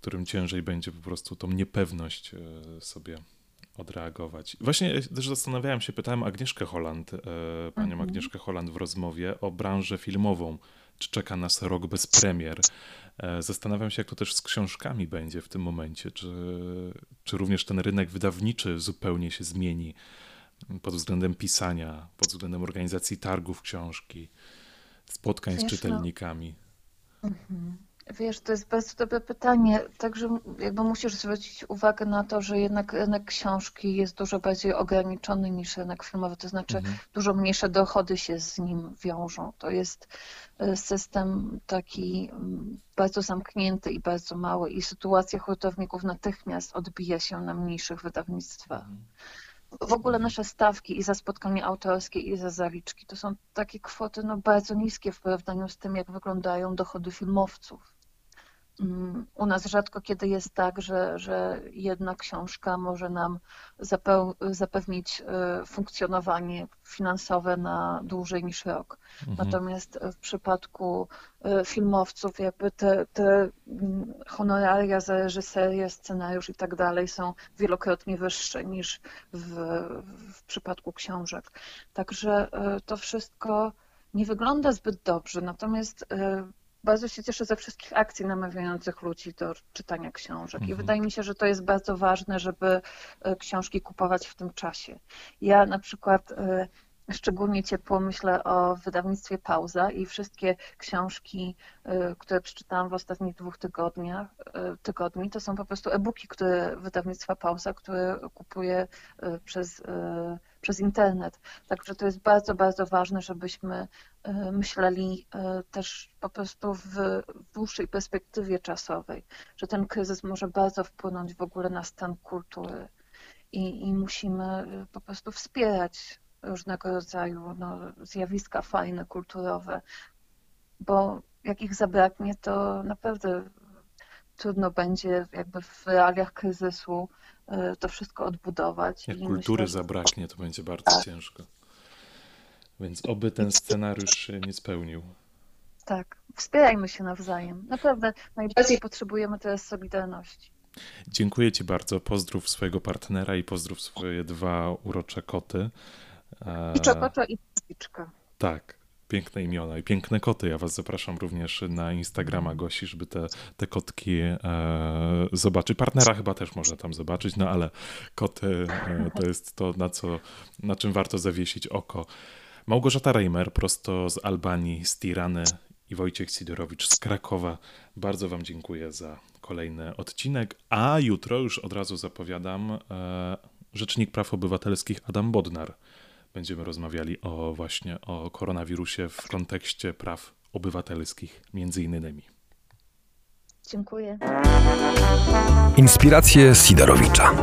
którym ciężej będzie po prostu tą niepewność sobie odreagować. Właśnie też zastanawiałem się, pytałem Agnieszkę Holland, e, panią mhm. Agnieszkę Holland w rozmowie o branżę filmową. Czy czeka nas rok bez premier? E, zastanawiam się, jak to też z książkami będzie w tym momencie. Czy, czy również ten rynek wydawniczy zupełnie się zmieni pod względem pisania, pod względem organizacji targów książki, spotkań Wiesz, z no. czytelnikami? No. Mhm. Wiesz, to jest bardzo dobre pytanie. Także jakby musisz zwrócić uwagę na to, że jednak rynek książki jest dużo bardziej ograniczony niż rynek filmowy, to znaczy mhm. dużo mniejsze dochody się z nim wiążą. To jest e, system taki mm, bardzo zamknięty i bardzo mały i sytuacja hurtowników natychmiast odbija się na mniejszych wydawnictwach. Mhm. W ogóle nasze stawki i za spotkanie autorskie, i za zaliczki to są takie kwoty no, bardzo niskie w porównaniu z tym, jak wyglądają dochody filmowców. Mm, u nas rzadko kiedy jest tak, że, że jedna książka może nam zapewnić e, funkcjonowanie finansowe na dłużej niż rok. Mhm. Natomiast w przypadku e, filmowców, jakby te, te mm, honoraria za reżyserię, scenariusz i tak dalej są wielokrotnie wyższe niż w, w przypadku książek. Także e, to wszystko nie wygląda zbyt dobrze. Natomiast bardzo się cieszę ze wszystkich akcji namawiających ludzi do czytania książek. I mhm. wydaje mi się, że to jest bardzo ważne, żeby e, książki kupować w tym czasie. Ja na przykład e, szczególnie ciepło myślę o wydawnictwie Pauza i wszystkie książki, e, które przeczytałam w ostatnich dwóch tygodniach, tygodni, to są po prostu e-booki, które wydawnictwa Pauza, które kupuję przez przez internet. Także to jest bardzo, bardzo ważne, żebyśmy e, myśleli e, też po prostu w dłuższej perspektywie czasowej, że ten kryzys może bardzo wpłynąć w ogóle na stan kultury i, i musimy e, po prostu wspierać różnego rodzaju no, zjawiska fajne, kulturowe, bo jak ich zabraknie, to naprawdę trudno będzie jakby w realiach kryzysu E, to wszystko odbudować. Jak kultury myślę, zabraknie, to będzie bardzo tak. ciężko. Więc oby ten scenariusz się nie spełnił. Tak, wspierajmy się nawzajem. Naprawdę najbardziej potrzebujemy teraz solidarności. Dziękuję Ci bardzo. Pozdrów swojego partnera i pozdrów swoje dwa urocze koty. I czokoczo i pizziczka. Tak piękne imiona i piękne koty. Ja was zapraszam również na Instagrama Gosi, żeby te, te kotki e, zobaczyć. Partnera chyba też można tam zobaczyć, no ale koty e, to jest to, na, co, na czym warto zawiesić oko. Małgorzata Reimer prosto z Albanii, z Tirany i Wojciech Sidorowicz z Krakowa. Bardzo wam dziękuję za kolejny odcinek, a jutro już od razu zapowiadam e, Rzecznik Praw Obywatelskich Adam Bodnar będziemy rozmawiali o właśnie o koronawirusie w kontekście praw obywatelskich, między innymi. Dziękuję. Inspiracje Sidorowicza.